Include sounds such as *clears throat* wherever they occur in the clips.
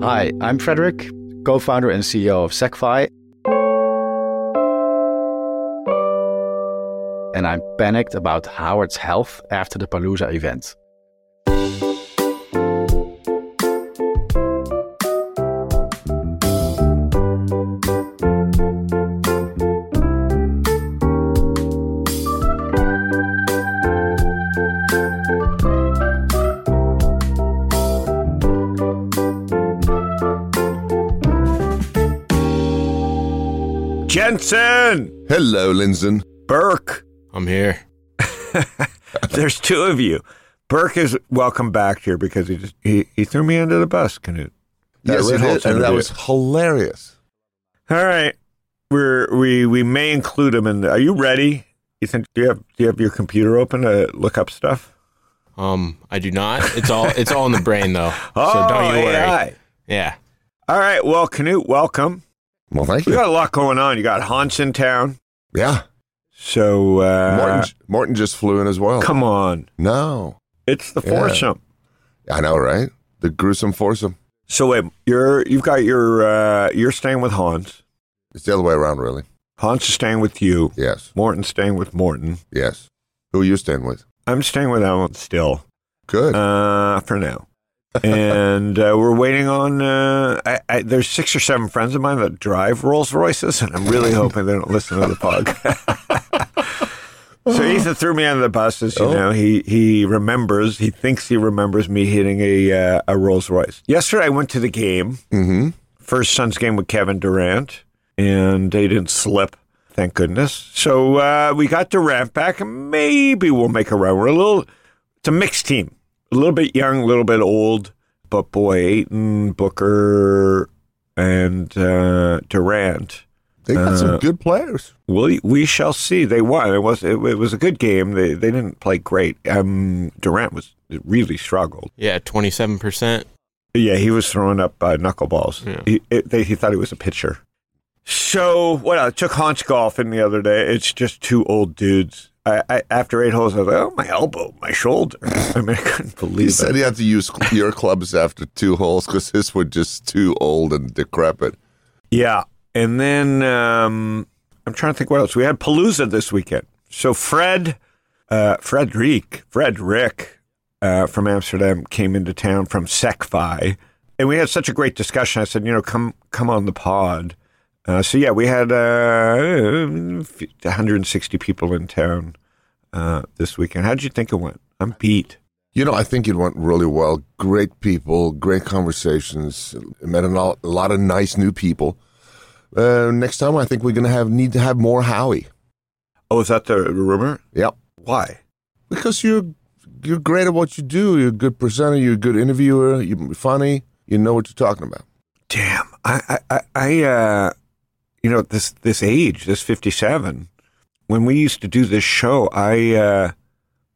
Hi, I'm Frederik, co founder and CEO of SecFi. And I'm panicked about Howard's health after the Palooza event. Jensen! Hello, Lindzon. Burke! I'm here. *laughs* There's two of you. Burke is welcome back here because he just he, he threw me under the bus, Knut. That yes, it Red Holt's is, and that was hilarious. All right. We're we we may include him in the, are you ready? Ethan, do you have do you have your computer open to look up stuff? Um, I do not. It's all it's all in the brain though. Oh, *laughs* so don't you worry. AI. Yeah. All right. Well, Knut, welcome. Well, thank We you. got a lot going on. You got Hans in town. Yeah, So uh Morton, Morton just flew in as well. come on. No, It's the Yeah. foursome. I know, right? The gruesome foursome. So wait, you're you've got your uh you're staying with Hans. It's the other way around, really. Hans is staying with you. Yes, Morton's staying with Morton. yes. Who are you staying with? I'm staying with Ellen still, Good. uh, for now. *laughs* and uh, we're waiting on. Uh, I, I, there's six or seven friends of mine that drive Rolls Royces, and I'm really hoping they don't listen to the podcast. *laughs* so Ethan threw me under the bus, as you Oh. know. He he remembers. He thinks he remembers me hitting a uh, a Rolls Royce. Yesterday, I went to the game. mm-hmm. first Suns game with Kevin Durant, and they didn't slip. Thank goodness. So uh, we got Durant back, and maybe we'll make a run. We're a little. It's a mixed team, a little bit young, a little bit old, but boy, Ayton, Booker, and uh, Durant. They got Uh, some good players. We we shall see. They won. It was it, it was a good game. They they didn't play great. Um, Durant was really struggled. Yeah, twenty seven percent. Yeah, he was throwing up uh, knuckleballs. Yeah. He, it, they, he thought he was a pitcher. So what I Took Hans golfing the other day. It's just two old dudes. I, I, after eight holes, I was like, "Oh, my elbow, my shoulder." *laughs* I mean, I couldn't believe He it. said he had to use your clubs after two holes because his were just too old and decrepit. Yeah, and then um, I'm trying to think what else. We had Palooza this weekend. So Fred, uh, Frederic, Frederick uh, from Amsterdam came into town from SecFi, and we had such a great discussion. I said, you know, come come on the pod. Uh, so yeah, we had uh, 160 people in town uh, this weekend. How did you think it went? I'm beat. You know, I think it went really well. Great people, great conversations. Met a lot, a lot of nice new people. Uh, next time, I think we're gonna have need to have more Howie. Oh, is that the rumor? Yep, Why? because you're you're great at what you do. You're a good presenter. You're a good interviewer. You're funny. You know what you're talking about. damn i i i, I uh you know this this age this 57 when we used to do this show i uh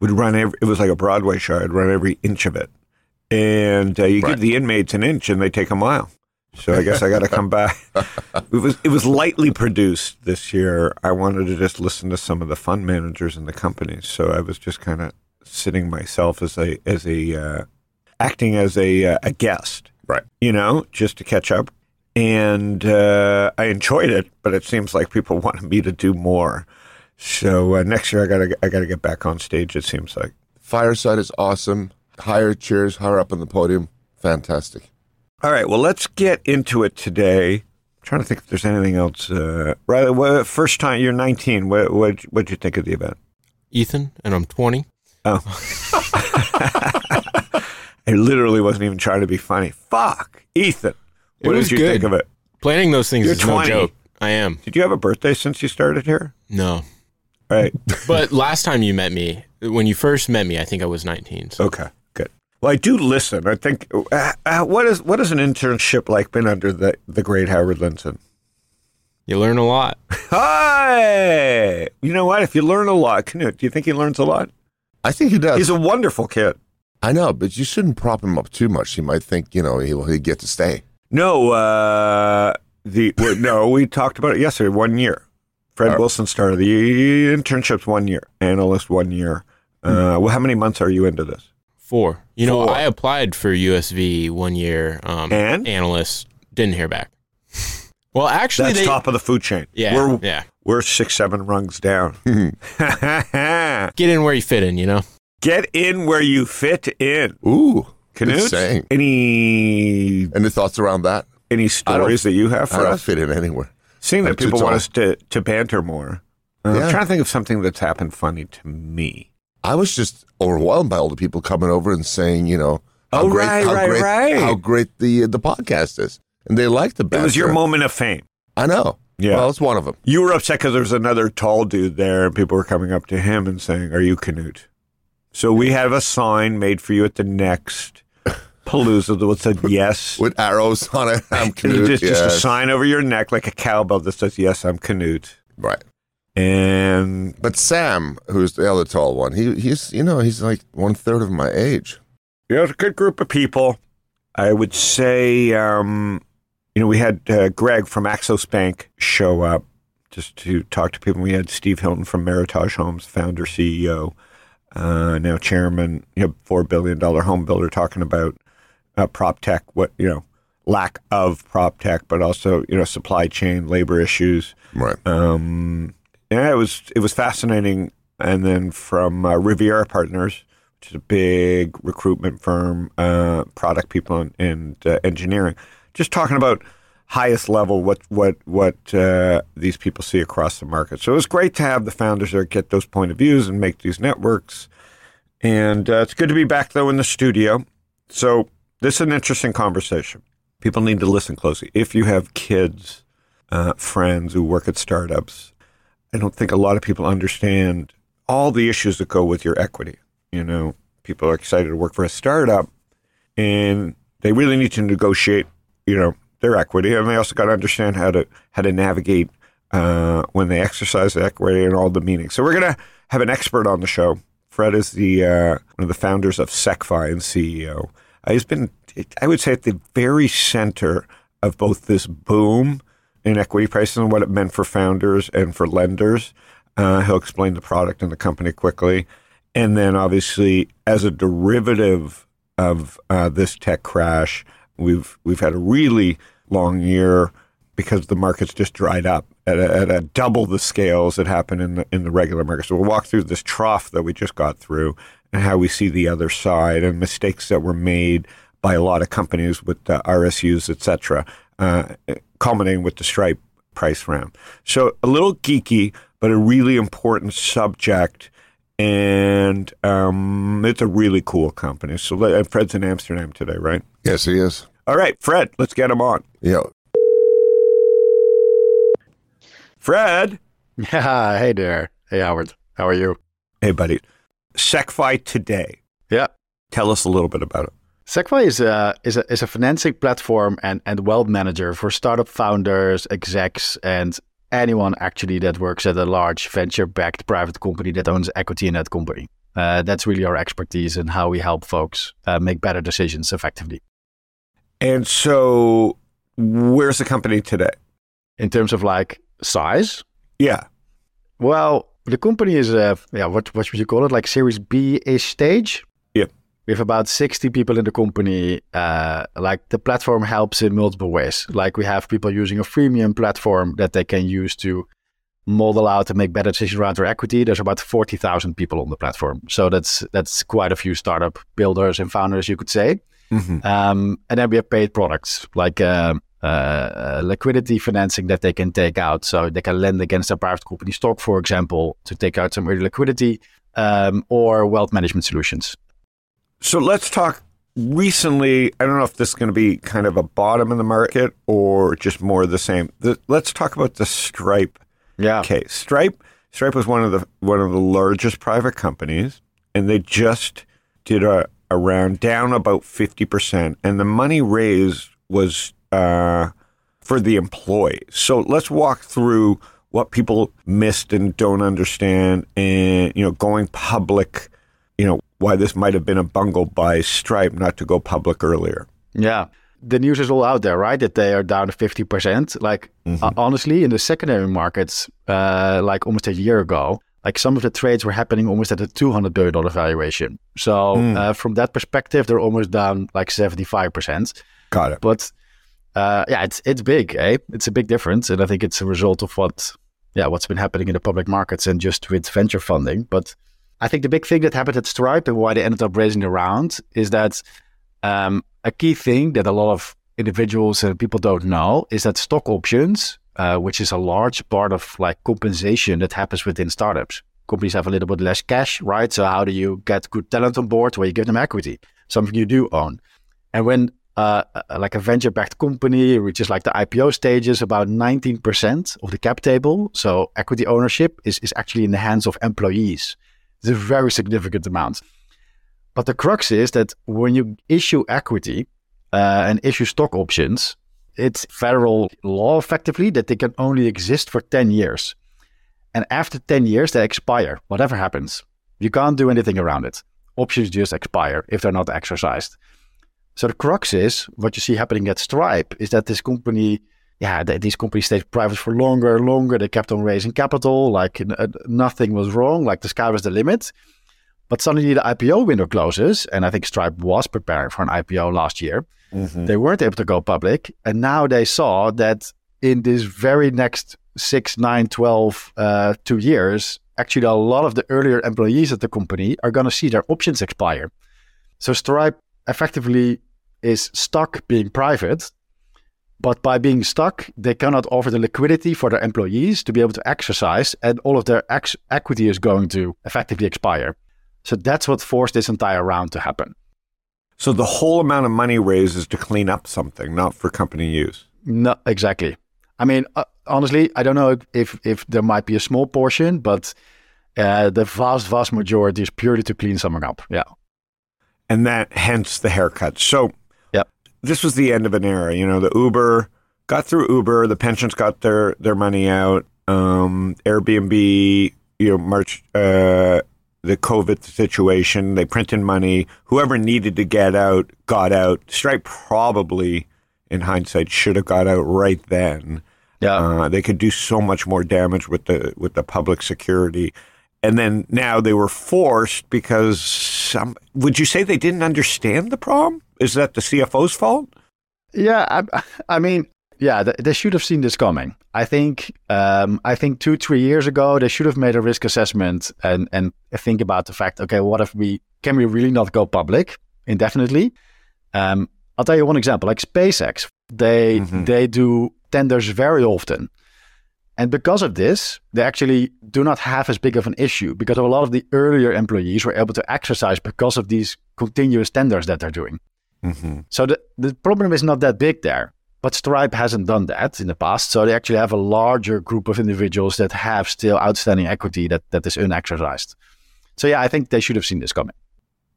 would run every it was like a broadway show i'd run every inch of it and uh, you Right. give the inmates an inch and they take a mile so i guess i got to come *laughs* back it was it was lightly produced this year i wanted to just listen to some of the fund managers in the companies so i was just kind of sitting myself as a as a uh, acting as a uh, a guest Right. you know, just to catch up. And uh, I enjoyed it, but it seems like people *laughs* wanted me to do more. So uh, next year, I gotta I gotta get back on stage. It seems like. Fireside is awesome. Higher chairs, higher up on the podium. Fantastic. All right, well, let's get into it today. I'm trying to think if there's anything else. Uh, right, well, first time you're 19. What what what'd you think of the event? Ethan, and I'm twenty. Oh, *laughs* I literally wasn't even trying to be funny. Fuck, Ethan. It What was did you think of it? Planning those things You're is no joke. I am. Did you have a birthday since you started here? No. Right. *laughs* But last time you met me, when you first met me, I think I was nineteen. So Okay, good. Well, I do listen. I think uh, uh, what is what is an internship like been under the the great Howard Lindzon? you learn a lot. Hi. You know what? If you learn a lot, Knut, do you think he learns a lot? I think he does. He's a wonderful kid. I know, but you shouldn't prop him up too much. He might think, you know, he'll, he'll get to stay. No, uh, the well, no, we talked about it yesterday. One year. Fred Uh, Wilson started the internship's one year. Analyst one year. Uh, well, how many months are you into this? Four. You know, Four. I applied for USV one year. Um, And? analyst didn't hear back. *laughs* well, actually, That's they, top of the food chain. Yeah, We're, yeah. we're six, seven rungs down. *laughs* *laughs* Get in where you fit in. You know. Get in where you fit in. Ooh, Knut, any Any thoughts around that? any stories that you have for I don't us? fit in anywhere. Seeing that too people want tall. us to, to banter more. Uh, I'm trying to think of something that's happened funny to me. I was just overwhelmed by all the people coming over and saying, you know, how Oh, great, right, how right, great, right. how great the the podcast is, and they like the It was your moment of fame. I know. Yeah. well, it's one of them. You were upset because there was another tall dude there, and people were coming up to him and saying, "Are you Knut?" So we have a sign made for you at the next Palooza that would said yes. with arrows on it. I'm Knut. just, just a sign over your neck like a cowbell that says yes, I'm Knut. right. And But Sam, who's the other tall one, he he's you know he's like one third of my age. you know, it's a good group of people. I would say, um, you know, we had uh, Greg from Axos Bank show up just to talk to people. We had Steve Hilton from Meritage Homes, founder, CEO, uh, now chairman, you know, $4 billion home builder, talking about uh, prop tech, what, you know, lack of prop tech, but also, you know, supply chain, labor issues. Right. Um, yeah, it was it was fascinating. And then from uh, Riviera Partners, which is a big recruitment firm, uh, product people and, and uh, engineering, just talking about highest level what what what uh, these people see across the market. So it was great to have the founders there get those point of views and make these networks. And uh, it's good to be back though in the studio. So this is an interesting conversation. People need to listen closely. If you have kids, uh, friends who work at startups, I don't think a lot of people understand all the issues that go with your equity. You know, people are excited to work for a startup, and they really need to negotiate. You know, their equity, and they also got to understand how to how to navigate uh, when they exercise the equity and all the meanings. So we're gonna have an expert on the show. Fred is the uh, one of the founders of SecFi and CEO. Uh, he's been, I would say, at the very center of both this boom in equity prices and what it meant for founders and for lenders. Uh, he'll explain the product and the company quickly, and then obviously as a derivative of uh, this tech crash, we've we've had a really long year because the market's just dried up at a, at a double the scales that happen in the in the regular market. So we'll walk through this trough that we just got through and how we see the other side and mistakes that were made by a lot of companies with uh, RSUs, et cetera, uh, culminating with the Stripe price round. So a little geeky, but a really important subject. And um, it's a really cool company. So Fred's in Amsterdam today, right? Yes, he is. All right, Fred, let's get him on. Yeah. Fred. Yeah, *laughs* hey there. Hey, Howard. How are you? Hey, buddy. SecFi today. Yeah. Tell us a little bit about it. SecFi is a, is a, is a financing platform and, and wealth manager for startup founders, execs, and anyone actually that works at a large venture backed private company that owns equity in that company. Uh, that's really our expertise and how we help folks uh, make better decisions effectively. And so, where's the company today? In terms of like size, Yeah. Well, the company is, uh, yeah, what what would you call it? Like Series B ish stage. Yeah. We have about sixty people in the company. Uh, like the platform helps in multiple ways. Like we have people using a freemium platform that they can use to model out and make better decisions around their equity. There's about forty thousand people on the platform, so that's that's quite a few startup builders and founders, you could say. Mm-hmm. Um, and then we have paid products like uh, uh, liquidity financing that they can take out. So they can lend against a private company stock, for example, to take out some early liquidity um, or wealth management solutions. So let's talk recently. I don't know if this is going to be kind of a bottom in the market or just more of the same. Let's talk about the Stripe Yeah. case. Stripe Stripe was one of the one of the largest private companies, and they just did a, a round down about fifty percent, and the money raised was uh, for the employees. So let's walk through what people missed and don't understand, and you know, going public. You know why this might have been a bungle by Stripe not to go public earlier. Yeah. The news is all out there, right? That they are down to 50%. Like, uh, honestly, in the secondary markets, uh, like almost a year ago, like some of the trades were happening almost at a $200 billion valuation. So Mm. uh, from that perspective, they're almost down like 75%. Got it. But uh, yeah, it's it's big, eh? It's a big difference, and I think it's a result of what, yeah, what's been happening in the public markets and just with venture funding. But I think the big thing that happened at Stripe and why they ended up raising the round is that um, a key thing that a lot of individuals and people don't know is that stock options, uh, which is a large part of like compensation that happens within startups. Companies have a little bit less cash, right? So how do you get good talent on board? Where you give them equity, something you do own. And when uh, uh, like a venture-backed company reaches like the IPO stages, about 19% of the cap table, so equity ownership is, is actually in the hands of employees. It's a very significant amount. But the crux is that when you issue equity uh, and issue stock options, it's federal law effectively that they can only exist for 10 years. And after 10 years, they expire, whatever happens. You can't do anything around it. Options just expire if they're not exercised. So the crux is what you see happening at Stripe is that this company, yeah, th- these companies stayed private for longer and longer. They kept on raising capital, like uh, nothing was wrong, like the sky was the limit. But suddenly the IPO window closes, and I think Stripe was preparing for an IPO last year. Mhm. They weren't able to go public, and now they saw that in this very next six, nine, 12, uh, two years, actually a lot of the earlier employees at the company are going to see their options expire. So Stripe effectively is stuck being private, but by being stuck, they cannot offer the liquidity for their employees to be able to exercise, and all of their ex- equity is going to effectively expire. So that's what forced this entire round to happen. So the whole amount of money raised is to clean up something, not for company use. No, exactly. I mean, uh, honestly, I don't know if if there might be a small portion, but uh, the vast, vast majority is purely to clean something up. Yeah. and that hence the haircut. So, Yep. this was the end of an era. You know, the Uber got through Uber, the pensions got their their money out. Um, Airbnb, you know, March uh, the COVID situation, they printed money. Whoever needed to get out got out. Stripe probably, in hindsight, should have got out right then. Yeah. Uh, they could do so much more damage with the with the public security. And then now they were forced because some. Would you say they didn't understand the problem? Is that the CFO's fault? Yeah, I, I mean, yeah, they should have seen this coming. I think, um, I think two, three years ago, they should have made a risk assessment and and think about the fact, okay, what if we can we really not go public indefinitely? Um, I'll tell you one example, like SpaceX, they Mhm. they do tenders very often. And because of this, they actually do not have as big of an issue because a lot of the earlier employees were able to exercise because of these continuous tenders that they're doing. Mm-hmm. So the, the problem is not that big there. But Stripe hasn't done that in the past. So they actually have a larger group of individuals that have still outstanding equity that, that is unexercised. So yeah, I think they should have seen this coming.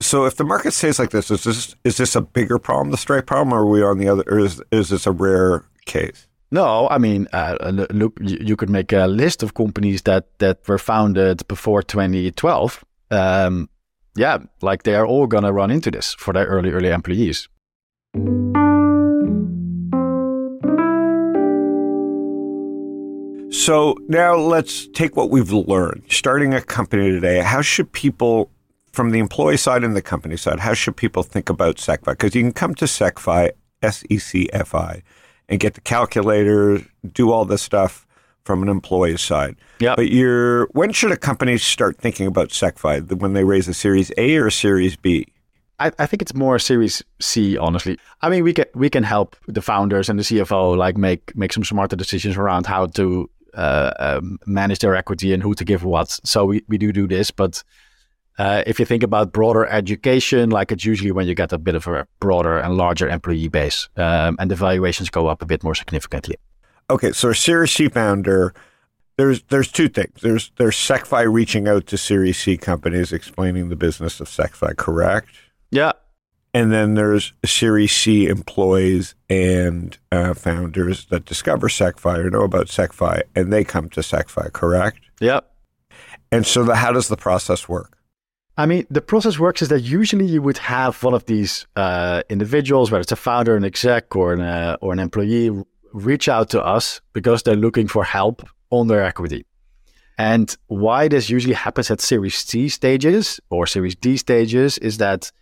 So if the market stays like this, is this is this a bigger problem, the Stripe problem, or are we on the other? Or is is this a rare case? No, I mean, uh, look, you, could make a list of companies that that were founded before 2012. Um, yeah, like they are all gonna run into this for their early early employees. So now let's take what we've learned. Starting a company today, how should people, from the employee side and the company side, how should people think about SecFi? Because you can come to SecFi, S E C F I, and get the calculator, do all this stuff from an employee side. Yeah. But you're, when should a company start thinking about SecFi? When they raise a Series A or a Series B? I, I think it's more Series C, honestly. I mean, we can we can help the founders and the CFO like make make some smarter decisions around how to uh, um, manage their equity and who to give what. So we, we do do this, but uh, if you think about broader education, like it's usually when you get a bit of a broader and larger employee base, um, and the valuations go up a bit more significantly. Okay, so a Series C founder, there's there's two things. There's there's SecFi reaching out to Series C companies explaining the business of SecFi, correct? Yeah, And then there's Series C employees and uh, founders that discover SecFi or know about SecFi, and they come to SecFi, correct? Yep. And so, the, how does the process work? I mean, the process works is that usually you would have one of these uh, individuals, whether it's a founder, an exec, or an uh, or an employee, reach out to us because they're looking for help on their equity. And why this usually happens at Series C stages or Series D stages is that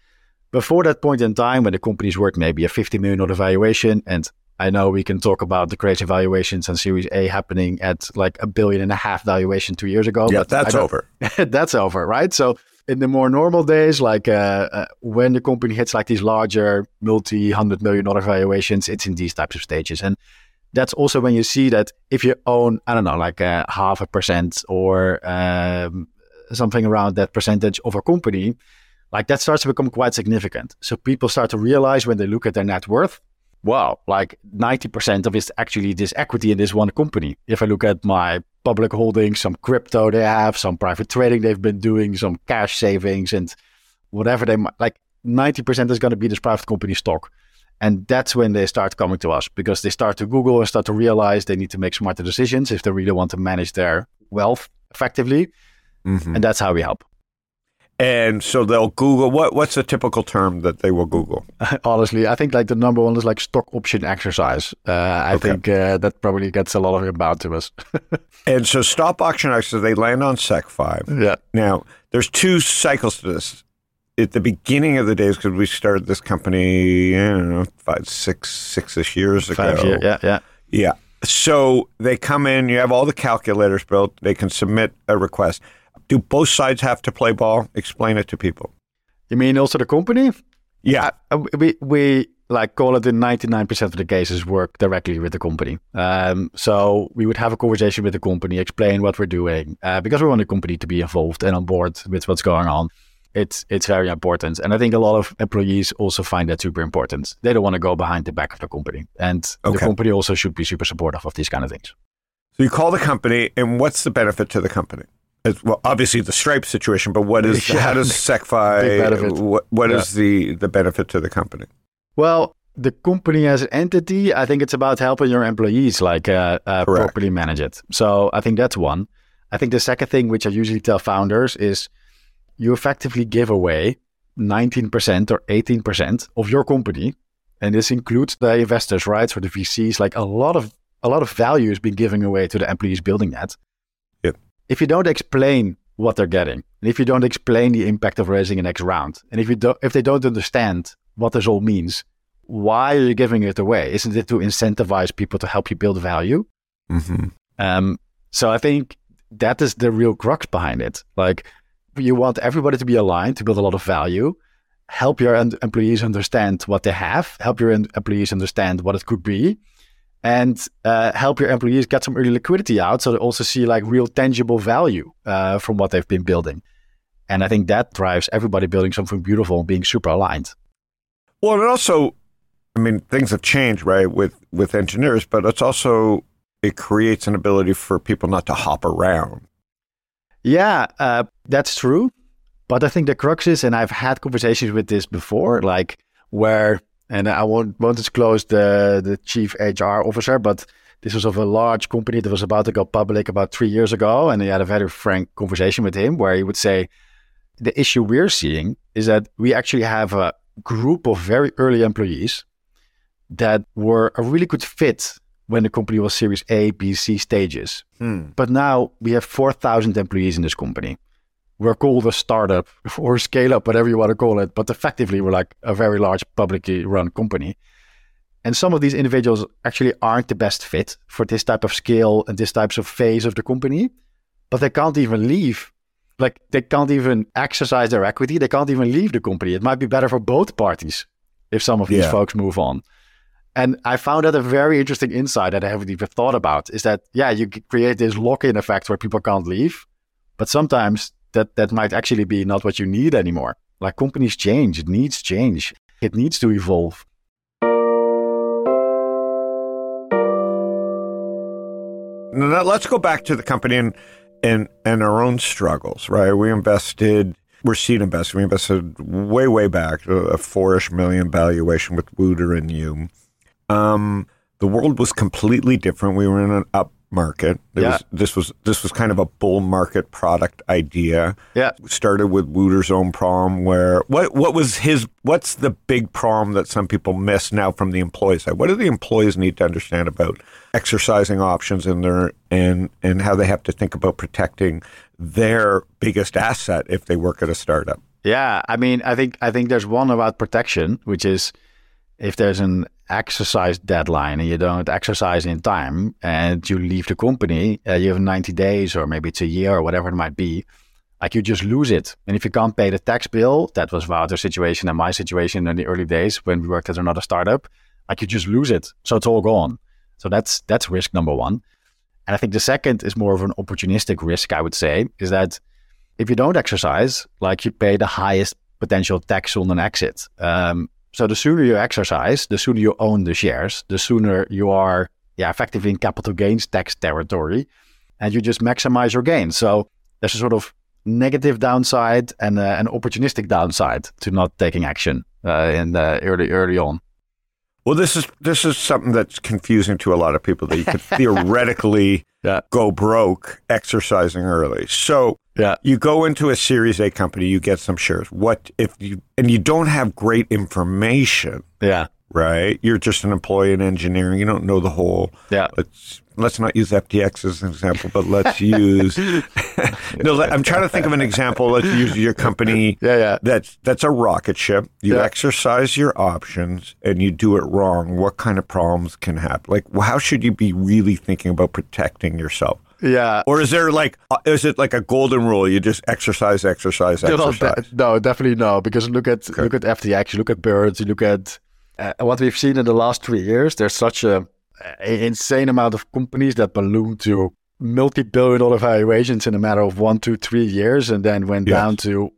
before that point in time, when the company's worth maybe a $50 million valuation, and I know we can talk about the crazy valuations and Series A happening at like a billion and a half valuation two years ago. Yeah, but that's over. *laughs* that's over, right? So in the more normal days, like uh, uh, when the company hits like these larger multi-hundred million dollar valuations, it's in these types of stages. And that's also when you see that if you own, I don't know, like uh, half a percent or um, something around that percentage of a company, like that starts to become quite significant. So people start to realize when they look at their net worth, wow, like 90% of it's actually this equity in this one company. If I look at my public holdings, some crypto they have, some private trading they've been doing, some cash savings, and whatever they might, like 90% is going to be this private company stock. And that's when they start coming to us because they start to Google and start to realize they need to make smarter decisions if they really want to manage their wealth effectively. Mhm. And that's how we help. And so they'll Google what what's a typical term that they will Google? *laughs* Honestly, I think like the number one is like stock option exercise. Uh, I Okay. think uh, that probably gets a lot of inbound to us. *laughs* And so stop option exercise, they land on SecFi. yeah. Now, there's two cycles to this. At the beginning of the days, because we started this company, I don't know, five, six, six-ish years ago. Five year, yeah, yeah. Yeah. So they come in, you have all the calculators built, they can submit a request. Do both sides have to play ball? Explain it to people. You mean also the company? Yeah. Uh, we we like call it in 99% of the cases work directly with the company. Um, so we would have a conversation with the company, explain what we're doing, uh, because we want the company to be involved and on board with what's going on. It's it's very important, and I think a lot of employees also find that super important. They don't want to go behind the back of the company, and the company also should be super supportive of these kind of things. So you call the company, and what's the benefit to the company? It's, well, obviously the Stripe situation, but what is *laughs* Yeah. how does SecFi? What, what Yeah. is the the benefit to the company? Well, the company as an entity, I think it's about helping your employees like uh, uh, properly manage it. So I think that's one. I think the second thing, which I usually tell founders, is you effectively give away 19% or 18% of your company, and this includes the investors, right? So the VCs, like a lot of a lot of value is being given away to the employees building that. If you don't explain what they're getting, and if you don't explain the impact of raising a next round, and if you don't, if they don't understand what this all means, why are you giving it away? Isn't it to incentivize people to help you build value? Mm-hmm. Um, so I think that is the real crux behind it. Like you want everybody to be aligned to build a lot of value. Help your en- employees understand what they have. Help your en- employees understand what it could be, and uh, help your employees get some early liquidity out, so they also see like real tangible value uh, from what they've been building. And I think that drives everybody building something beautiful and being super aligned. Well, and also, I mean, things have changed, right, with with engineers, but it's also it creates an ability for people not to hop around. Yeah, uh, that's true. But I think the crux is, and I've had conversations with this before, like where, and I won't, won't disclose the, the chief HR officer, but this was of a large company that was about to go public about three years ago. And he had a very frank conversation with him where he would say, the issue we're seeing is that we actually have a group of very early employees that were a really good fit when the company was Series A, B, C stages. Hmm. But now we have 4,000 employees in this company. We're called a startup *laughs* or scale up, whatever you want to call it. But effectively, we're like a very large publicly run company. And some of these individuals actually aren't the best fit for this type of scale and this types of phase of the company. But they can't even leave. Like they can't even exercise their equity. They can't even leave the company. It might be better for both parties if some of these Yeah. folks move on. And I found that a very interesting insight that I haven't even thought about is that, yeah, you create this lock in effect where people can't leave. But sometimes that, that might actually be not what you need anymore. Like companies change, it needs change, it needs to evolve. Now, let's go back to the company and, and and our own struggles, right? We invested, we're seed invested. We invested way, way back, a a four-ish million valuation with Wouter and you. Um, the world was completely different. We were in an up market. There Yeah. was, this was this was kind of a bull market product idea. Yeah. started with Wouter's own prom Where what what was his? What's the big problem that some people miss now from the employee side? What do the employees need to understand about exercising options in their and and how they have to think about protecting their biggest asset if they work at a startup? Yeah, I mean, I think I think there's one about protection, which is if there's an exercise deadline and you don't exercise in time and you leave the company, uh, you have 90 days or maybe it's a year or whatever it might be, like you just lose it. And if you can't pay the tax bill, that was Wouter's situation and my situation in the early days when we worked at another startup, like you just lose it. So it's all gone. So that's that's risk number one. And I think the second is more of an opportunistic risk, I would say, is that if you don't exercise, like you pay the highest potential tax on an exit. Um, so the sooner you exercise, the sooner you own the shares, the sooner you are, yeah, effectively in capital gains tax territory, and you just maximize your gains. So there's a sort of negative downside and uh, an opportunistic downside to not taking action uh, in the early early on. Well, this is this is something that's confusing to a lot of people that you could *laughs* theoretically Yeah. go broke exercising early. So Yeah. you go into a Series A company, you get some shares. What if you and you don't have great information, Yeah, right? You're just an employee in engineering. You don't know the whole. yeah, Let's let's not use FTX as an example, but let's use. *laughs* no, I'm trying to think of an example. Let's use your company. *laughs* yeah, yeah. That's that's a rocket ship. You Yeah. exercise your options and you do it wrong. What kind of problems can happen? Like, how should you be really thinking about protecting yourself? Yeah, Or is there like, uh, is it like a golden rule? You just exercise, exercise, No, no, exercise. de- no, definitely no. Because look at look at FTX, you look at Birds, you look at uh, what we've seen in the last three years. There's such a, a insane amount of companies that balloon to multi-billion-dollar valuations in a matter of one, two, three years, and then went Yes. down to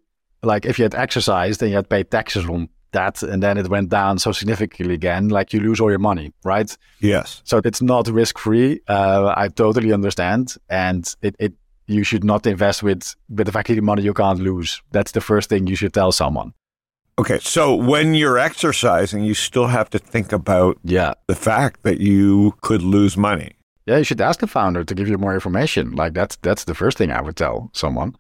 like if you had exercised and you had paid taxes on that, and then it went down so significantly again, like you lose all your money, right? Yes. So it's not risk free. Uh, I totally understand, and it, it you should not invest with with effectively money you can't lose. That's the first thing you should tell someone. Okay. So when you're exercising, you still have to think about Yeah, the fact that you could lose money. yeah. You should ask the founder to give you more information. Like that's that's the first thing I would tell someone.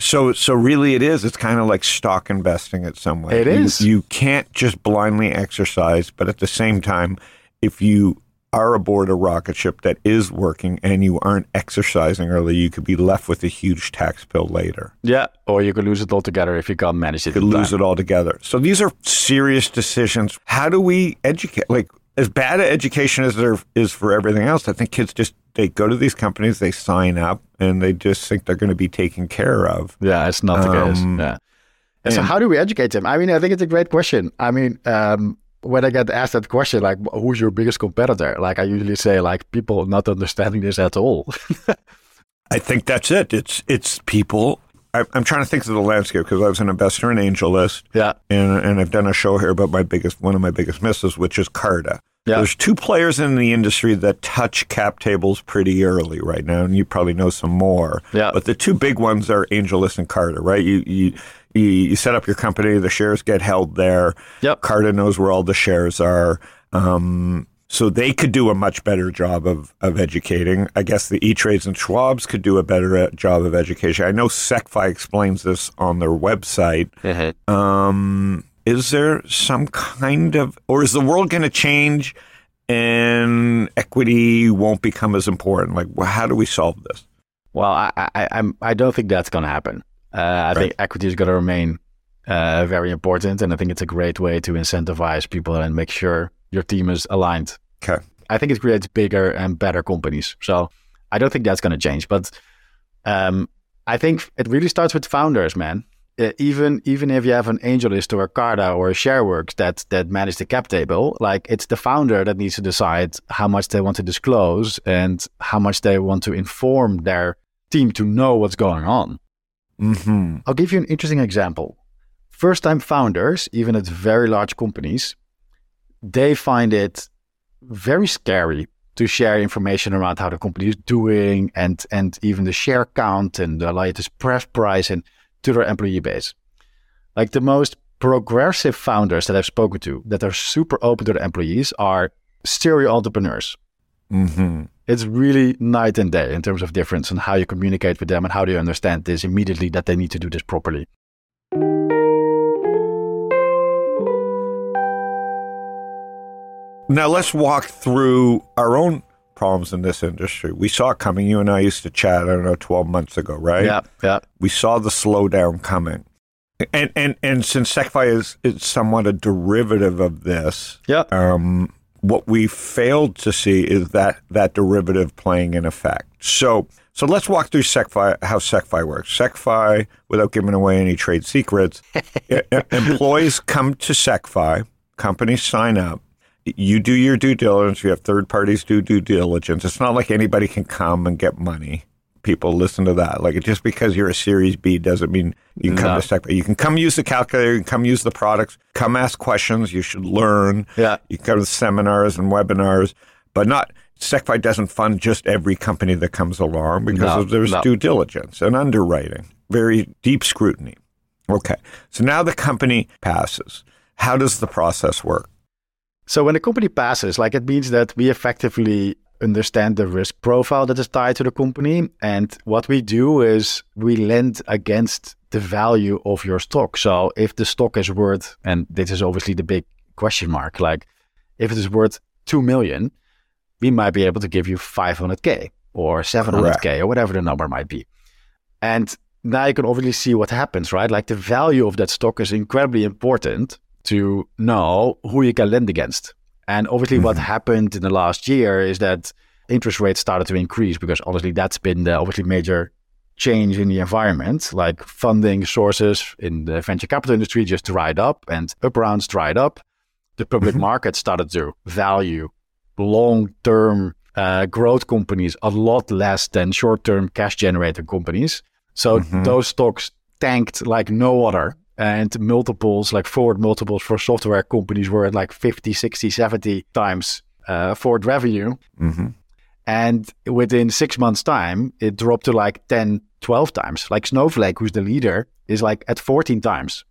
So, so really, it is. It's kind of like stock investing in some way. It You- is. You can't just blindly exercise, but at the same time, if you are aboard a rocket ship that is working and you aren't exercising early, you could be left with a huge tax bill later. Yeah, or you could lose it altogether if you can't manage it. You could lose time. it altogether. So these are serious decisions. How do we educate? Like as bad an education as there is for everything else, I think kids just they go to these companies, they sign up, and they just think they're going to be taken care of. Yeah, it's not the case. Um, Yeah. And so how do we educate them? I mean, I think it's a great question. I mean, um, when I get asked that question, like, who's your biggest competitor? Like, I usually say, like, people not understanding this at all. *laughs* I think that's it. It's it's people. I, I'm trying to think of the landscape because I was an investor in AngelList, yeah. and and I've done a show here about my biggest one of my biggest misses, which is Carta. Yeah. There's two players in the industry that touch cap tables pretty early right now, and you probably know some more. Yeah. But the two big ones are AngelList and Carta, right? You you you, you set up your company, the shares get held there. Yep. Carta knows where all the shares are. Um, so they could do a much better job of, of educating. I guess the E-Trades and Schwabs could do a better uh, job of education. I know SecFi explains this on their website. Um, is there some kind of, or is the world going to change and equity won't become as important? Like, how do we solve this? Well, I, I, I'm, I don't think that's going to happen. Uh, I think equity is going to remain uh, very important, and I think it's a great way to incentivize people and make sure your team is aligned. Okay. I think it creates bigger and better companies. So I don't think that's going to change. But um, I think it really starts with founders, man. Uh, even even if you have an AngelList or a Carta or a ShareWorks that that manage the cap table, like it's the founder that needs to decide how much they want to disclose and how much they want to inform their team to know what's going on. Mm-hmm. I'll give you an interesting example. First time founders, even at very large companies, they find it very scary to share information around how the company is doing and and even the share count and the latest press price and to their employee base. Like the most progressive founders that I've spoken to that are super open to their employees are serial entrepreneurs. Mm-hmm. It's really night and day in terms of difference and how you communicate with them and how do you understand this immediately that they need to do this properly. Now let's walk through our own problems in this industry. We saw it coming. You and I used to chat, I don't know, 12 months ago, right? Yeah, yeah. We saw the slowdown coming. And and and since SecFi is, is somewhat a derivative of this, Yeah. um, what we failed to see is that that derivative playing in effect. So so let's walk through SecFi how SecFi works. SecFi, without giving away any trade secrets, *laughs* employees come to SecFi, companies sign up. You do your due diligence. You have third parties do due diligence. It's not like anybody can come and get money. People listen to that. Like just because you're a Series B doesn't mean you can come No. to SecFi. You can come use the calculator. You can come use the products. Come ask questions. You should learn. Yeah. You go to seminars and webinars, but not SecFi doesn't fund just every company that comes along because No, of, there's no. due diligence and underwriting, very deep scrutiny. Okay, so now the company passes. How does the process work? So when a company passes, like it means that we effectively understand the risk profile that is tied to the company. And what we do is we lend against the value of your stock. So if the stock is worth, and this is obviously the big question mark, like if it is worth 2 million, we might be able to give you 500K or 700K or whatever the number might be. And now you can obviously see what happens, right? Like the value of that stock is incredibly important to know who you can lend against. And obviously, what mm-hmm. happened in the last year is that interest rates started to increase because honestly, that's been the obviously major change in the environment. Like funding sources in the venture capital industry just dried up and up rounds dried up. The public mm-hmm. market started to value long term uh, growth companies a lot less than short term cash generator companies. So mm-hmm. those stocks tanked like no other. And multiples, like forward multiples for software companies, were at like 50, 60, 70 times uh, forward revenue. Mm-hmm. And within six months' time, it dropped to like 10, 12 times. Like Snowflake, who's the leader, is like at 14 times.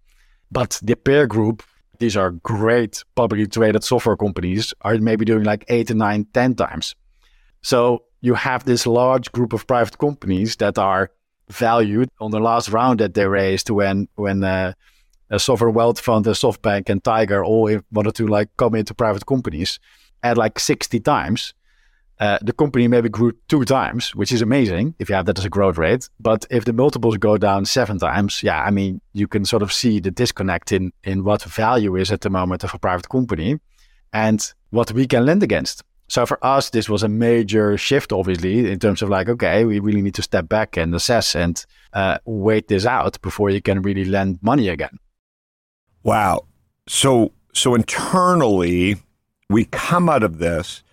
But the peer group, these are great publicly traded software companies, are maybe doing like eight to nine, 10 times. So you have this large group of private companies that are valued on the last round that they raised when when uh, a sovereign wealth fund, a SoftBank, and Tiger all wanted to like come into private companies at like 60 times. Uh, the company maybe grew two times, which is amazing if you have that as a growth rate. But if the multiples go down seven times, yeah, I mean, you can sort of see the disconnect in, in what value is at the moment of a private company and what we can lend against. So for us, this was a major shift, obviously, in terms of like, okay, we really need to step back and assess and uh, wait this out before you can really lend money again. Wow. So so internally, we come out of this,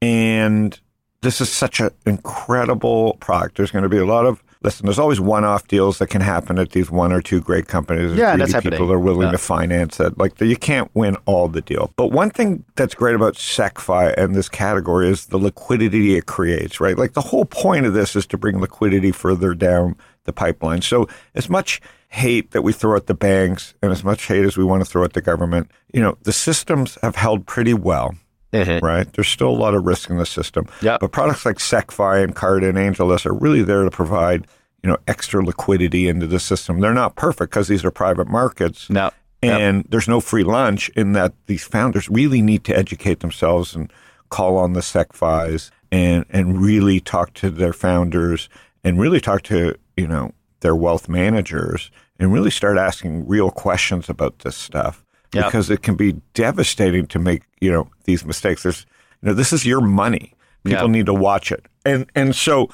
and this is such an incredible product. There's going to be a lot of listen. There's always one-off deals that can happen at these one or two great companies. Yeah, that's people happening. that are willing Yeah. to finance it. Like you can't win all the deal. But one thing that's great about SecFi and this category is the liquidity it creates. Right. Like the whole point of this is to bring liquidity further down the pipeline. So as much hate that we throw at the banks and as much hate as we want to throw at the government, you know, the systems have held pretty well, Mm-hmm. right? There's still a lot of risk in the system. Yeah. But products like SecFi and Card and AngelList are really there to provide, you know, extra liquidity into the system. They're not perfect because these are private markets. No. And there's no free lunch in that these founders really need to educate themselves and call on the SecFis and, and really talk to their founders and really talk to, you know, their wealth managers and really start asking real questions about this stuff Yeah. because it can be devastating to make, you know, these mistakes. There's, you know, this is your money. People Yeah. need to watch it. And, and so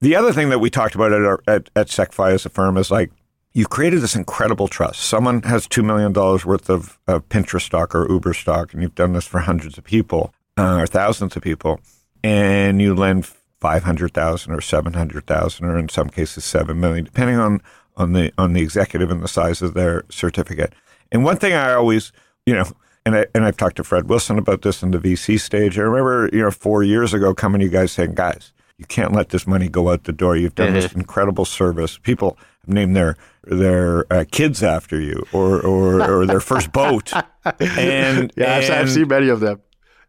the other thing that we talked about at, our, at, at SecFi as a firm is like, you've created this incredible trust. Someone has $2 million worth of, of Pinterest stock or Uber stock, and you've done this for hundreds of people uh, or thousands of people, and you lend 500,000 or 700,000 or in some cases 7 million, depending on, on the, on the executive and the size of their certificate. And one thing I always, you know, and I, and I've talked to Fred Wilson about this in the VC stage. I remember, you know, four years ago coming to you guys saying, guys, you can't let this money go out the door. You've done this incredible service. People have named their their uh, kids after you, or or, or their first boat. *laughs* And Yeah, I've, I've seen many of them.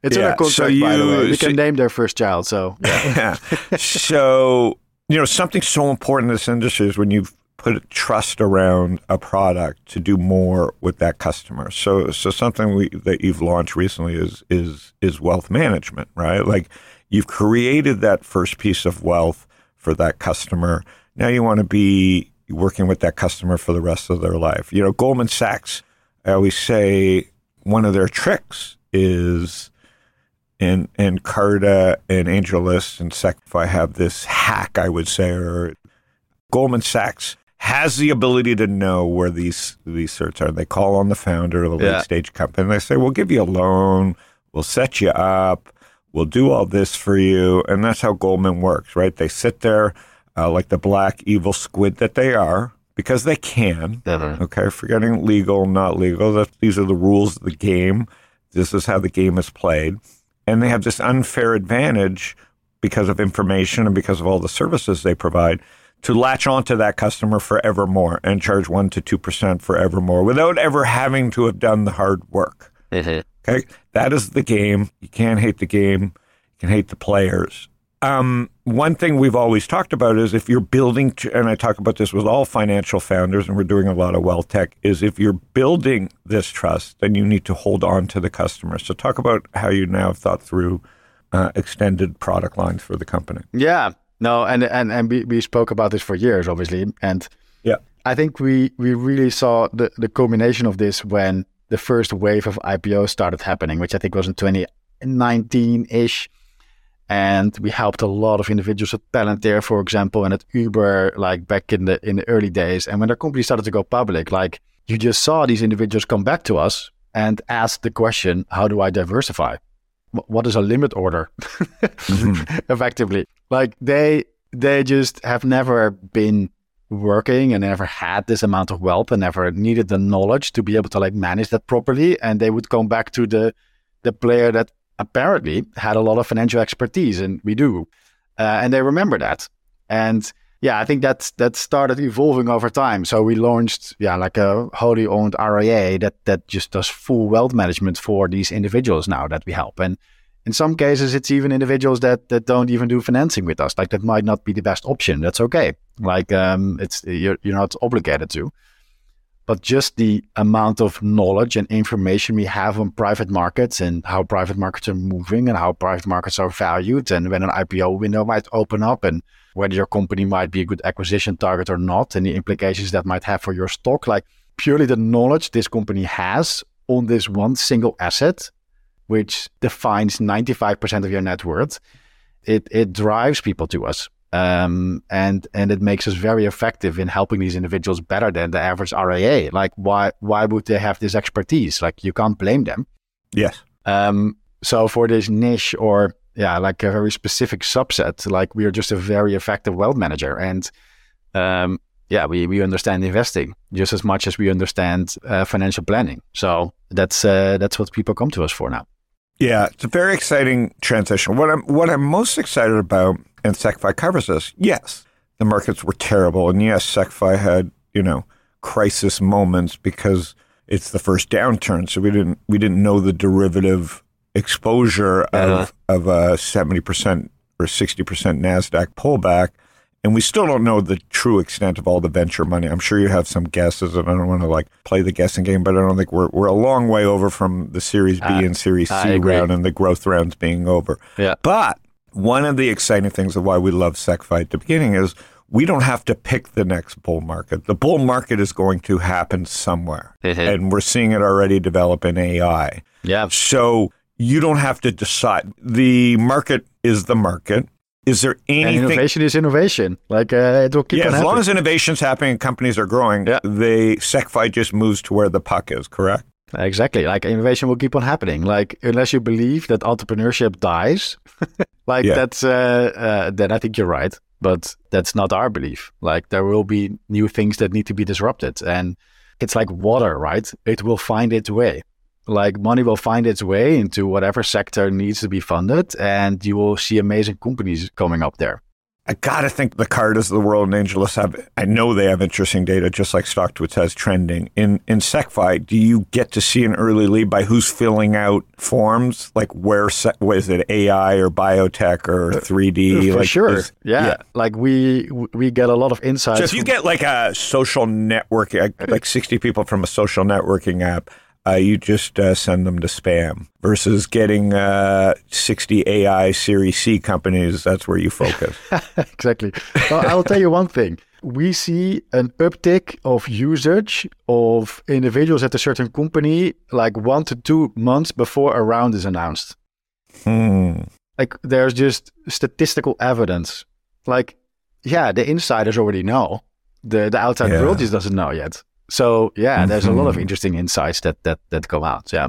It's in Yeah, our contract, so by the way. you- We so- can name their first child. So yeah. *laughs* so, you know, something so important in this industry is when you've put trust around a product to do more with that customer. So, so something we, that you've launched recently is is is wealth management, right? Like you've created that first piece of wealth for that customer. Now you want to be working with that customer for the rest of their life. You know, Goldman Sachs, I always say one of their tricks is and and Carta and AngelList and SecFi have this hack, I would say, or Goldman Sachs has the ability to know where these these certs are. They call on the founder of the Yeah. late stage company. and They say, "We'll give you a loan. We'll set you up. We'll do all this for you." And that's how Goldman works, right? They sit there uh, like the black evil squid that they are because they can. Okay, forgetting legal, not legal. That these are the rules of the game. This is how the game is played, and they have this unfair advantage because of information and because of all the services they provide to latch onto that customer forevermore and charge one to two percent forevermore without ever having to have done the hard work. Okay, that is the game. You can't hate the game. You can hate the players. Um, one thing we've always talked about is if you're building, to, and I talk about this with all financial founders, and we're doing a lot of well tech, is if you're building this trust, then you need to hold on to the customer. So talk about how you now have thought through uh, extended product lines for the company. Yeah, no, and and and we, we spoke about this for years, obviously, and Yeah. I think we we really saw the the combination of this when the first wave of IPOs started happening, which I think was in 2019 ish, and we helped a lot of individuals at Palantir, for example, and at Uber, like back in the in the early days, and when their company started to go public, like you just saw these individuals come back to us and ask the question, "How do I diversify?" Wh- What is a limit order? *laughs* effectively. Like they they just have never been working and never had this amount of wealth and never needed the knowledge to be able to like manage that properly and they would come back to the the player that apparently had a lot of financial expertise and we do. Uh, and they remember that. And yeah i think that's that started evolving over time so we launched yeah like a wholly owned ria that that just does full wealth management for these individuals now that we help and in some cases, it's even individuals that that don't even do financing with us. Like that might not be the best option. That's okay. Like um, it's you're you're not obligated to. But just the amount of knowledge and information we have on private markets and how private markets are moving and how private markets are valued and when an IPO window might open up and whether your company might be a good acquisition target or not and the implications that might have for your stock. Like purely the knowledge this company has on this one single asset which defines 95% of your net worth, it, it drives people to us. Um, and and it makes us very effective in helping these individuals better than the average RIA. Like why why would they have this expertise? Like you can't blame them. Yes. Um, so for this niche or yeah, like a very specific subset, like we are just a very effective wealth manager. And um, yeah, we, we understand investing just as much as we understand uh, financial planning. So that's uh, that's what people come to us for now. Yeah, it's a very exciting transition. What I'm what I'm most excited about, and SecFi covers this. Yes, the markets were terrible, and yes, SecFi had you know crisis moments because it's the first downturn, so we didn't we didn't know the derivative exposure of uh-huh. of a seventy percent or sixty percent Nasdaq pullback. And we still don't know the true extent of all the venture money. I'm sure you have some guesses, and I don't want to like play the guessing game, but I don't think we're we're a long way over from the Series B I- and Series C round and the growth rounds being over. Yeah. But one of the exciting things of why we love SecFi at the beginning is we don't have to pick the next bull market. The bull market is going to happen somewhere, and we're seeing it already develop in AI. Yeah. So you don't have to decide. The market is the market. Is there And anything? innovation is innovation. Like uh, it will keep yeah, as long happening. as innovation's happening and companies are growing, Yeah. they SecFi just moves to where the puck is. Correct. Exactly. Like innovation will keep on happening. Like unless you believe that entrepreneurship dies, *laughs* like Yeah. that's uh, uh, then I think you're right. But that's not our belief. Like there will be new things that need to be disrupted, and it's like water, right? It will find its way. Like money will find its way into whatever sector needs to be funded, and you will see amazing companies coming up there. I gotta think the Cartas of the world and AngelList have. I know they have interesting data, just like StockTwits has trending. In in SecFi, do you get to see an early lead by who's filling out forms, like where was it AI or biotech or three D? For like, sure, is- yeah. Like we we get a lot of insights. So if you get like a social network, uh, like sixty people from a social networking app. Uh, you just uh, send them to spam versus getting uh, 60 AI Series C companies. That's where you focus. *laughs* exactly. Well, I'll tell you one thing. We see an uptick of usage of individuals at a certain company like one to two months before a round is announced. Hmm. Like there's just statistical evidence. Like, yeah, the insiders already know. The the outside Yeah. world just doesn't know yet. So yeah, there's a lot of Mhm. interesting insights that that that come out. Yeah.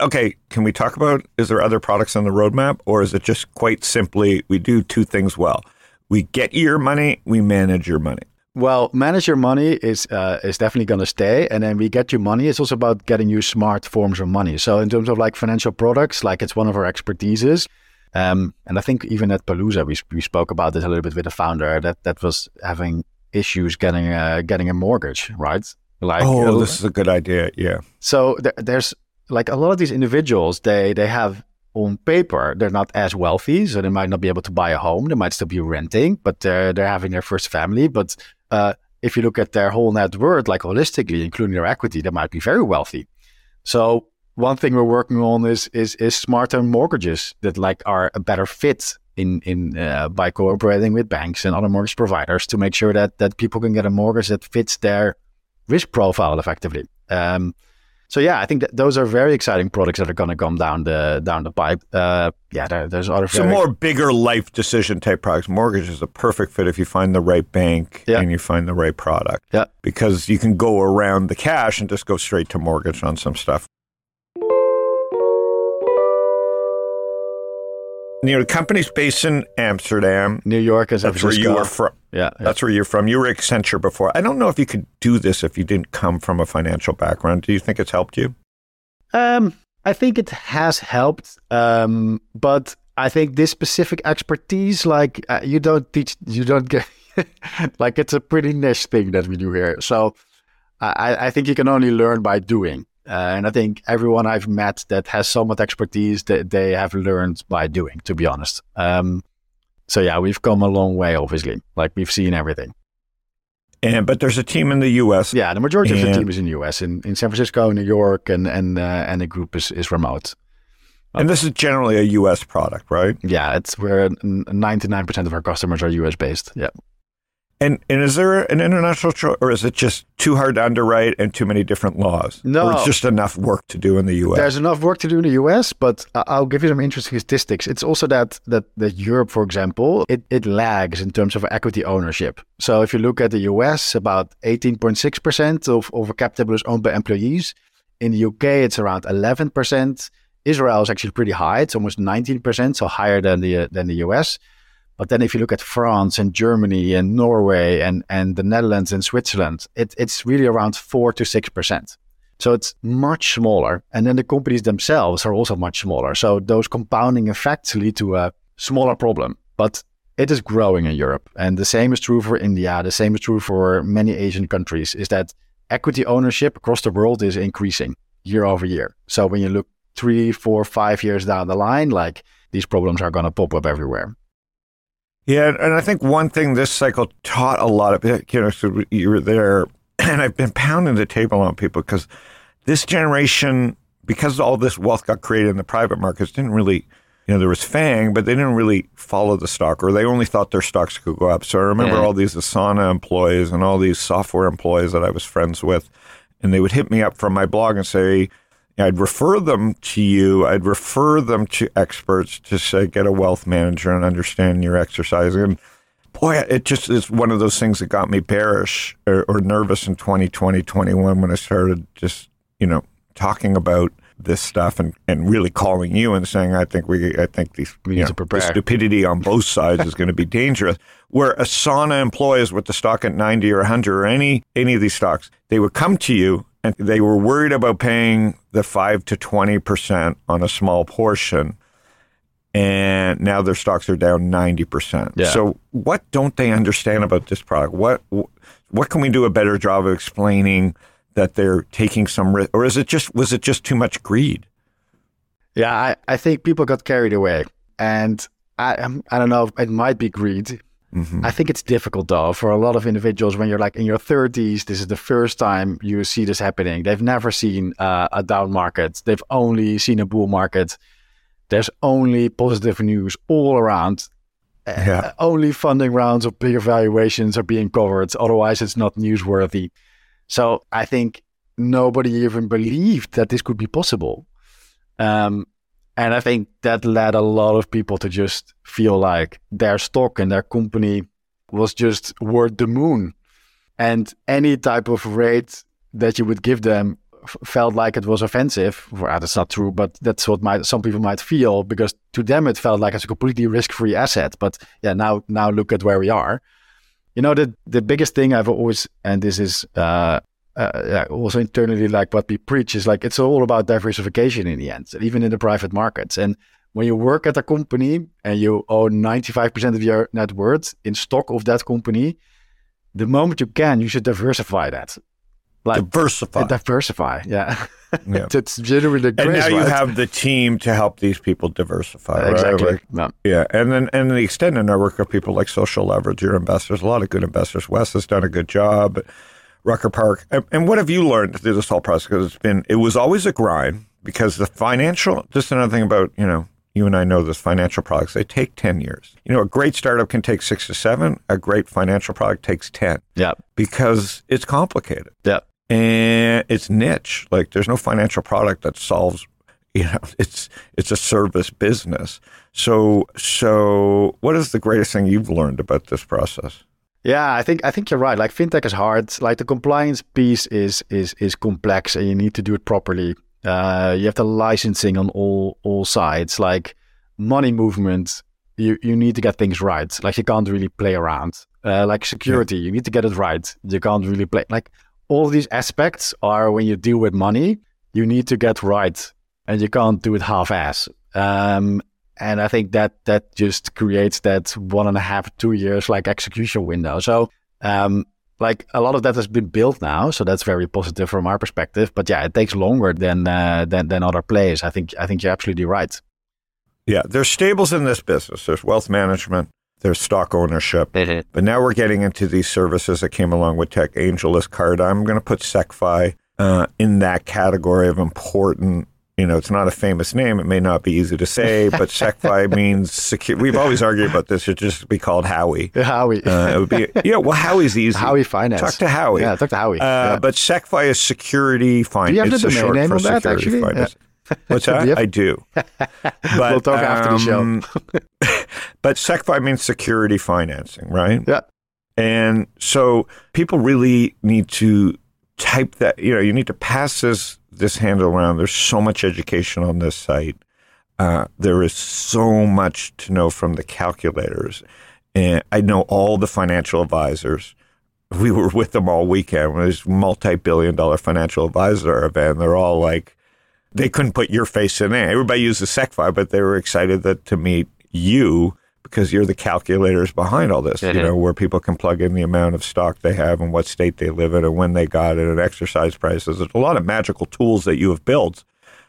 Okay, can we talk about is there other products on the roadmap or is it just quite simply we do two things well? We get your money, we manage your money. Well, manage your money is uh, is definitely going to stay, and then we get you money. It's also about getting you smart forms of money. So in terms of like financial products, like it's one of our expertises. Um, and I think even at Palooza, we we spoke about this a little bit with the founder that that was having issues getting a, getting a mortgage, right? Like oh, uh, this is a good idea. Yeah. so there, there's like a lot of these individuals, they they have on paper they're not as wealthy, so they might not be able to buy a home. They might still be renting, but they're they're having their first family. But uh, if you look at their whole net worth, like holistically, including their equity, they might be very wealthy. So one thing we're working on is is is smarter mortgages that like are a better fit in in uh, by cooperating with banks and other mortgage providers to make sure that that people can get a mortgage that fits their risk profile effectively. Um, so yeah, I think that those are very exciting products that are going to come down the down the pipe. Uh, yeah, there, there's other So very, more bigger life decision type products. Mortgage is a perfect fit if you find the right bank Yeah. and you find the right product. Yeah. Because you can go around the cash and just go straight to mortgage on some stuff. You know, the company's based in Amsterdam. New York is That's where you were from. yeah, yeah. That's where you're from. You were Accenture before. I don't know if you could do this if you didn't come from a financial background. Do you think it's helped you? Um, I think it has helped, um, but I think this specific expertise, like uh, you don't teach, you don't get, *laughs* like it's a pretty niche thing that we do here. So I, I think you can only learn by doing. Uh, and I think everyone I've met that has somewhat expertise, that they have learned by doing. To be honest, um, so yeah, we've come a long way. Obviously, like we've seen everything. And but there's a team in the U.S. Yeah, the majority of the team is in the US, in, in San Francisco, New York, and and uh, and the group is, is remote. and this is generally a U.S. product, right? Yeah, it's where ninety nine percent of our customers are US based. Yeah, And and is there an international choice, or is it just too hard to underwrite and too many different laws? No. or it's just enough work to do in the U.S. there's enough work to do in the US, but I'll give you some interesting statistics. It's also that that that Europe, for example, it it lags in terms of equity ownership. So if you look at the US, about eighteen point six percent of of a capital is owned by employees. In the UK, it's around eleven percent. Israel is actually pretty high; it's almost nineteen percent, so higher than the uh, than the US. But then if you look at France and Germany and Norway and, and the Netherlands and Switzerland, it, it's really around 4 to 6%. So it's much smaller. And then the companies themselves are also much smaller. So those compounding effects lead to a smaller problem. But it is growing in Europe. And the same is true for India. The same is true for many Asian countries is that equity ownership across the world is increasing year over year. So when you look three, four, five years down the line, like these problems are going to pop up everywhere. Yeah, and I think one thing this cycle taught a lot of you know, so you were there, *clears throat* and I've been pounding the table on people because this generation, because all this wealth got created in the private markets, didn't really, you know, there was FANG, but they didn't really follow the stock, or they only thought their stocks could go up. So I remember Yeah. all these Asana employees and all these software employees that I was friends with, and they would hit me up from my blog and say, I'd refer them to you. I'd refer them to experts to say, get a wealth manager and understand your exercising. And boy, it just is one of those things that got me bearish or, or nervous in 2020, 21 when I started just, you know, talking about this stuff and, and really calling you and saying, I think we, I think these, We know, the stupidity on both sides is going to be *laughs* dangerous. Where Asana employees with the stock at 90 or 100 or any, any of these stocks, they would come to you and they were worried about paying the 5 to 20% on a small portion. and now their stocks are down 90%. Yeah. So what don't they understand about this product? What what can we do a better job of explaining that they're taking some risk or is it just was it just too much greed? Yeah, I, I think people got carried away. And I I don't know, it might be greed. I think it's difficult though for a lot of individuals when you're like in your 30s. This is the first time you see this happening. They've never seen uh, a down market. They've only seen a bull market. There's only positive news all around. Yeah. Uh, only funding rounds of bigger valuations are being covered. Otherwise, it's not newsworthy. So I think nobody even believed that this could be possible. Um, and I think that led a lot of people to just feel like their stock and their company was just worth the moon. And any type of rate that you would give them f- felt like it was offensive. Well, that's not true, but that's what some people might feel because to them it felt like it's a completely risk-free asset. But yeah, now now look at where we are. You know, the the biggest thing I've always, and this is uh, uh, yeah, also internally, like what we preach is like it's all about diversification in the end, even in the private markets. And when you work at a company and you own 95% of your net worth in stock of that company, the moment you can, you should diversify that. Like Diversify. diversify, yeah. *laughs* Yeah. it's generally the and now you right? have the team to help these people diversify. right? exactly. Like, No. Yeah, and then and the extended network of people like Social Leverage, your investors, a lot of good investors. Wes has done a good job. Rucker Park, and, what have you learned through this whole process? Because it's been, it was always a grind. Because the financial, just another thing about you know, you and I know this financial products they take ten years. You know, a great startup can take six to seven. A great financial product takes ten Yeah. because it's complicated Yeah. and it's niche. Like there's no financial product that solves. You know, *laughs* it's it's a service business. So so, what is the greatest thing you've learned about this process? Yeah, I think I think you're right. Like fintech is hard. Like the compliance piece is is is complex, and you need to do it properly. Uh, you have the licensing on all all sides. Like money movement, you you need to get things right. Like you can't really play around. Uh, like security, you need to get it right. You can't really play. Like all these aspects are when you deal with money, you need to get right, and you can't do it half-ass. Um, and I think that that just creates that one and a half, two years like execution window. So, um, like a lot of that has been built now, so that's very positive from our perspective. But yeah, it takes longer than uh, than than other players. I think I think you're absolutely right. Yeah, there's stables in this business. There's wealth management. There's stock ownership. But now we're getting into these services that came along with tech. Angel is card. I'm going to put SecFi uh, in that category of important. You know, it's not a famous name. It may not be easy to say, but *laughs* SecFi means secure. We've always argued about this. It just be called Howie. *laughs* Howie, Uh, it would be yeah. Well, Howie's easy. Howie Finance. Talk to Howie. Yeah, talk to Howie. Uh, Yeah. But SecFi is security finance. Do you have the it's domain short name for on that, actually? finance. *laughs* What's Do that? have- I do. But, We'll talk after the show. um, but SecFi means security financing, right? yeah, And so people really need to type that, you know, you need to pass this this handle around. There's so much education on this site. Uh, there is so much to know from the calculators. And I know all the financial advisors. We were with them all weekend. Was multi-billion dollar financial advisor event. They're all like, they couldn't put your face in there. Everybody used uses SecFi, but they were excited that to meet you because you're the calculators behind all this, you know, where people can plug in the amount of stock they have and what state they live in and when they got it and exercise prices. There's a lot of magical tools that you have built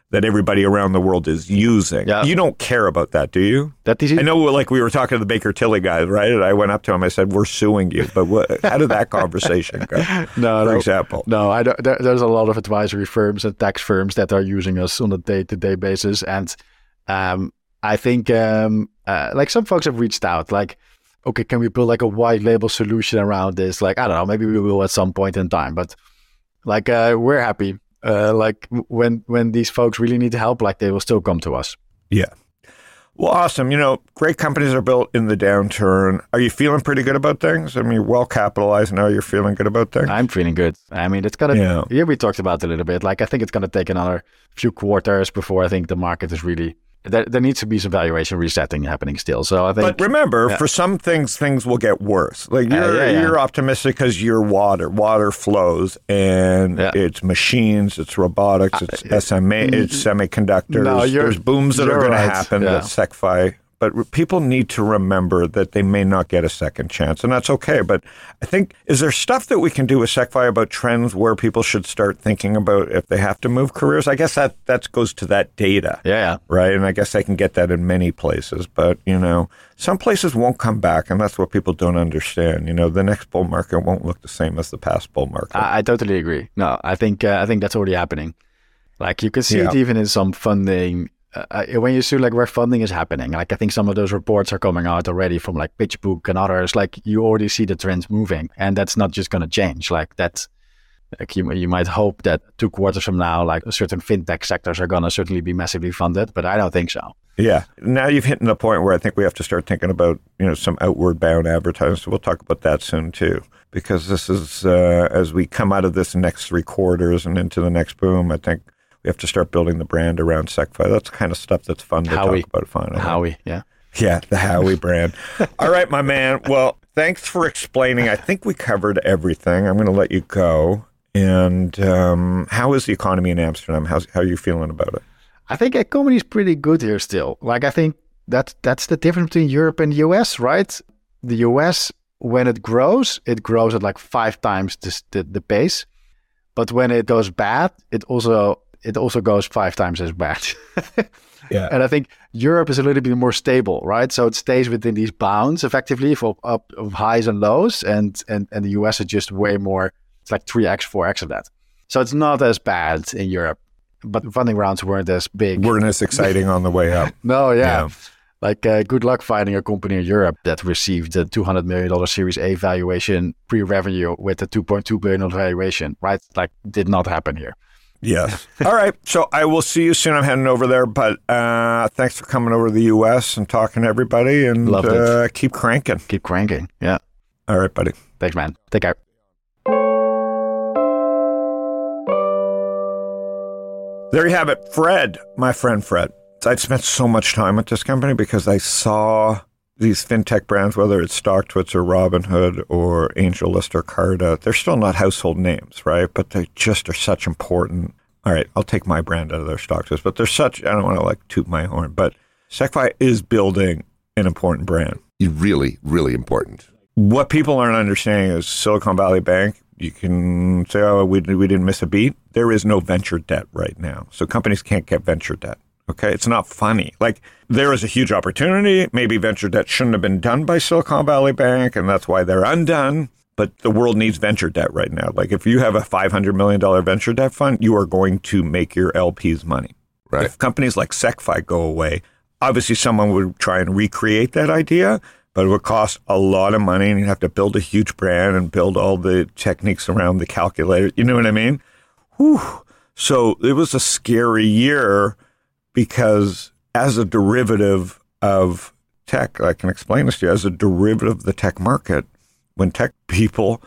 that everybody around the world is using. Yeah. You don't care about that, do you? that is I know, like we were talking to the Baker Tilly guys, right? And I went up to him. I said, "We're suing you." But what, *laughs* how did that conversation go? *laughs* No, for no. example. No, I don't, there, there's a lot of advisory firms and tax firms that are using us on a day-to-day basis, and um, I think um, uh, like some folks have reached out, like, okay, can we build like a white label solution around this? Like, I don't know, maybe we will at some point in time, but like uh, we're happy. Uh, like when when these folks really need help, like they will still come to us. Yeah. Well, awesome. You know, great companies are built in the downturn. Are you feeling pretty good about things? I mean, you're well capitalized now. You're feeling good about things. I'm feeling good. I mean, it's gonna. Yeah. Yeah, we talked about it a little bit. Like, I think it's gonna take another few quarters before I think the market is really there, there needs to be some valuation resetting happening still. So I think. But remember, yeah. for some things, things will get worse. Like Uh, you're yeah, yeah. you're optimistic because you're water. Water flows, and it's machines, it's robotics, it's SMA, it's semiconductors. No, There's booms that are going right. to happen. Yeah. That SecFi. But people need to remember that they may not get a second chance, and that's okay. But I think is there stuff that we can do with SecFi about trends where people should start thinking about if they have to move careers? I guess that that goes to that data yeah, yeah. right? And I guess I can get that in many places, but you know, some places won't come back, and that's what people don't understand. You know, the next bull market won't look the same as the past bull market. I, I totally agree. No, I think uh, I think that's already happening. Like you can see it even in some funding. Uh, uh, when you see like where funding is happening, like I think some of those reports are coming out already from like PitchBook and others. Like you already see the trends moving, and that's not just going to change. Like that's like you, you might hope that two quarters from now, like certain fintech sectors are going to certainly be massively funded, but I don't think so. yeah. Now you've hit the point where I think we have to start thinking about you know some outward bound advertising. So we'll talk about that soon too, because this is uh, as we come out of this next three quarters and into the next boom. I think. We have to start building the brand around SecFi. That's the kind of stuff that's fun to Howie. talk about finally. Howie, yeah. Yeah, the Howie brand. *laughs* All right, my man. Well, thanks for explaining. I think we covered everything. I'm going to let you go. And um, how is the economy in Amsterdam? How's, how are you feeling about it? I think economy is pretty good here still. Like I think that that's the difference between Europe and the US, right? The US, when it grows, it grows at like five times the the, the pace. But when it goes bad, it also it also goes five times as bad. *laughs* Yeah. and I think Europe is a little bit more stable, right? So it stays within these bounds effectively for up of highs and lows, and and and the US is just way more. It's like three x, four x of that. So it's not as bad in Europe, but funding rounds weren't as big. Weren't as exciting on the way up. *laughs* No, yeah. Yeah. Like, uh, good luck finding a company in Europe that received a $200 million Series A valuation pre revenue with a $2.2 billion valuation, right? Like, did not happen here. Yes. *laughs* All right. So I will see you soon. I'm heading over there. But uh, thanks for coming over to the U.S. and talking to everybody. And Loved it. uh, keep cranking. Keep cranking. Yeah. All right, buddy. Thanks, man. Take care. There you have it. Fred, my friend Fred. I've spent so much time at this company because I saw these fintech brands, whether it's StockTwits or Robinhood or AngelList or Carta, they're still not household names, right? But they just are such important. All right, I'll take my brand out of their StockTwits, but they're such, I don't want to like toot my horn, but SecFi is building an important brand. Really, really important. What people aren't understanding is Silicon Valley Bank. You can say, "Oh, we we didn't miss a beat." There is no venture debt right now, so companies can't get venture debt. Okay, it's not funny. Like there is a huge opportunity. Maybe venture debt shouldn't have been done by Silicon Valley Bank, and that's why they're undone. But the world needs venture debt right now. Like if you have a five hundred million dollar venture debt fund, you are going to make your LPs money. Right. If companies like SecFi go away, obviously someone would try and recreate that idea, but it would cost a lot of money and you'd have to build a huge brand and build all the techniques around the calculator. You know what I mean? Whew. So it was a scary year because as a derivative of tech, I can explain this to you, as a derivative of the tech market, when tech people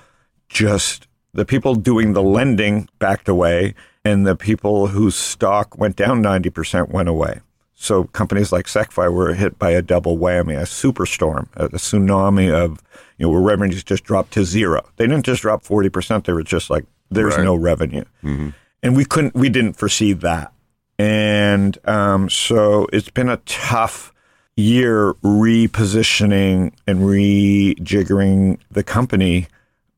just the people doing the lending backed away and the people whose stock went down 90% went away. So companies like SecFi were hit by a double whammy, a superstorm, a, tsunami of, you know, where revenues just dropped to zero. They didn't just drop 40%. They were just like, there's Right. no revenue. Mm-hmm. And we couldn't, we didn't foresee that. And um, so it's been a tough year repositioning and rejiggering the company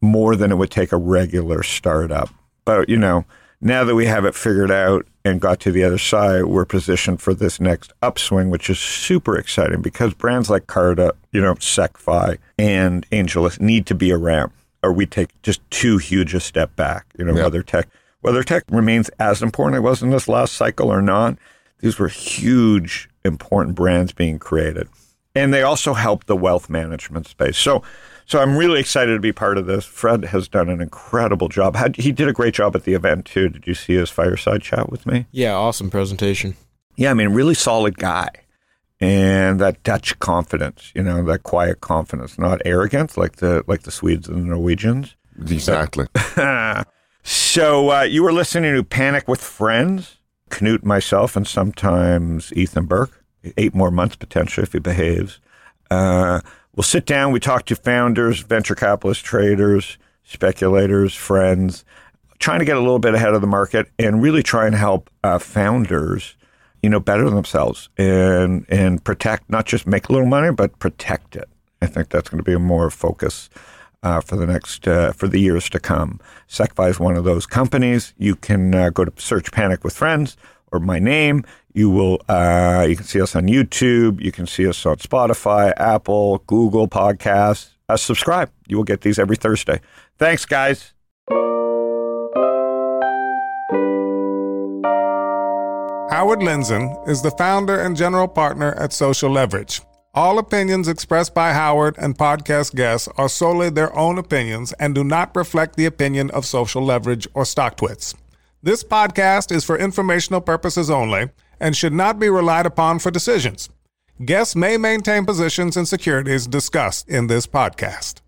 more than it would take a regular startup. But, you know, now that we have it figured out and got to the other side, we're positioned for this next upswing, which is super exciting because brands like Carta, you know, SecFi and AngelList need to be around or we take just too huge a step back, you know, Yeah. whether tech whether tech remains as important as it was in this last cycle or not, these were huge, important brands being created. And they also help the wealth management space. So so I'm really excited to be part of this. Fred has done an incredible job. Had, he did a great job at the event too. Did you see his fireside chat with me? Yeah, awesome presentation. Yeah, I mean, really solid guy. And that Dutch confidence, you know, that quiet confidence, not arrogance like the like the Swedes and the Norwegians. Exactly. *laughs* so uh, you were listening to Panic with Friends, Knut, myself, and sometimes Ethan Burke. eight more months potentially if he behaves. Uh, we'll sit down. We talk to founders, venture capitalists, traders, speculators, friends, trying to get a little bit ahead of the market and really try and help uh, founders, you know, better themselves and and protect not just make a little money, but protect it. I think that's going to be a more focus uh, for the next uh, for the years to come. SecFi is one of those companies. You can uh, go to search Panic with Friends or my name. You will uh, you can see us on YouTube. You can see us on Spotify, Apple, Google Podcasts. Uh, subscribe. You will get these every Thursday. Thanks, guys. Howard Lindzon is the founder and general partner at Social Leverage. All opinions expressed by Howard and podcast guests are solely their own opinions and do not reflect the opinion of Social Leverage or StockTwits. This podcast is for informational purposes only and should not be relied upon for decisions. Guests may maintain positions in securities discussed in this podcast.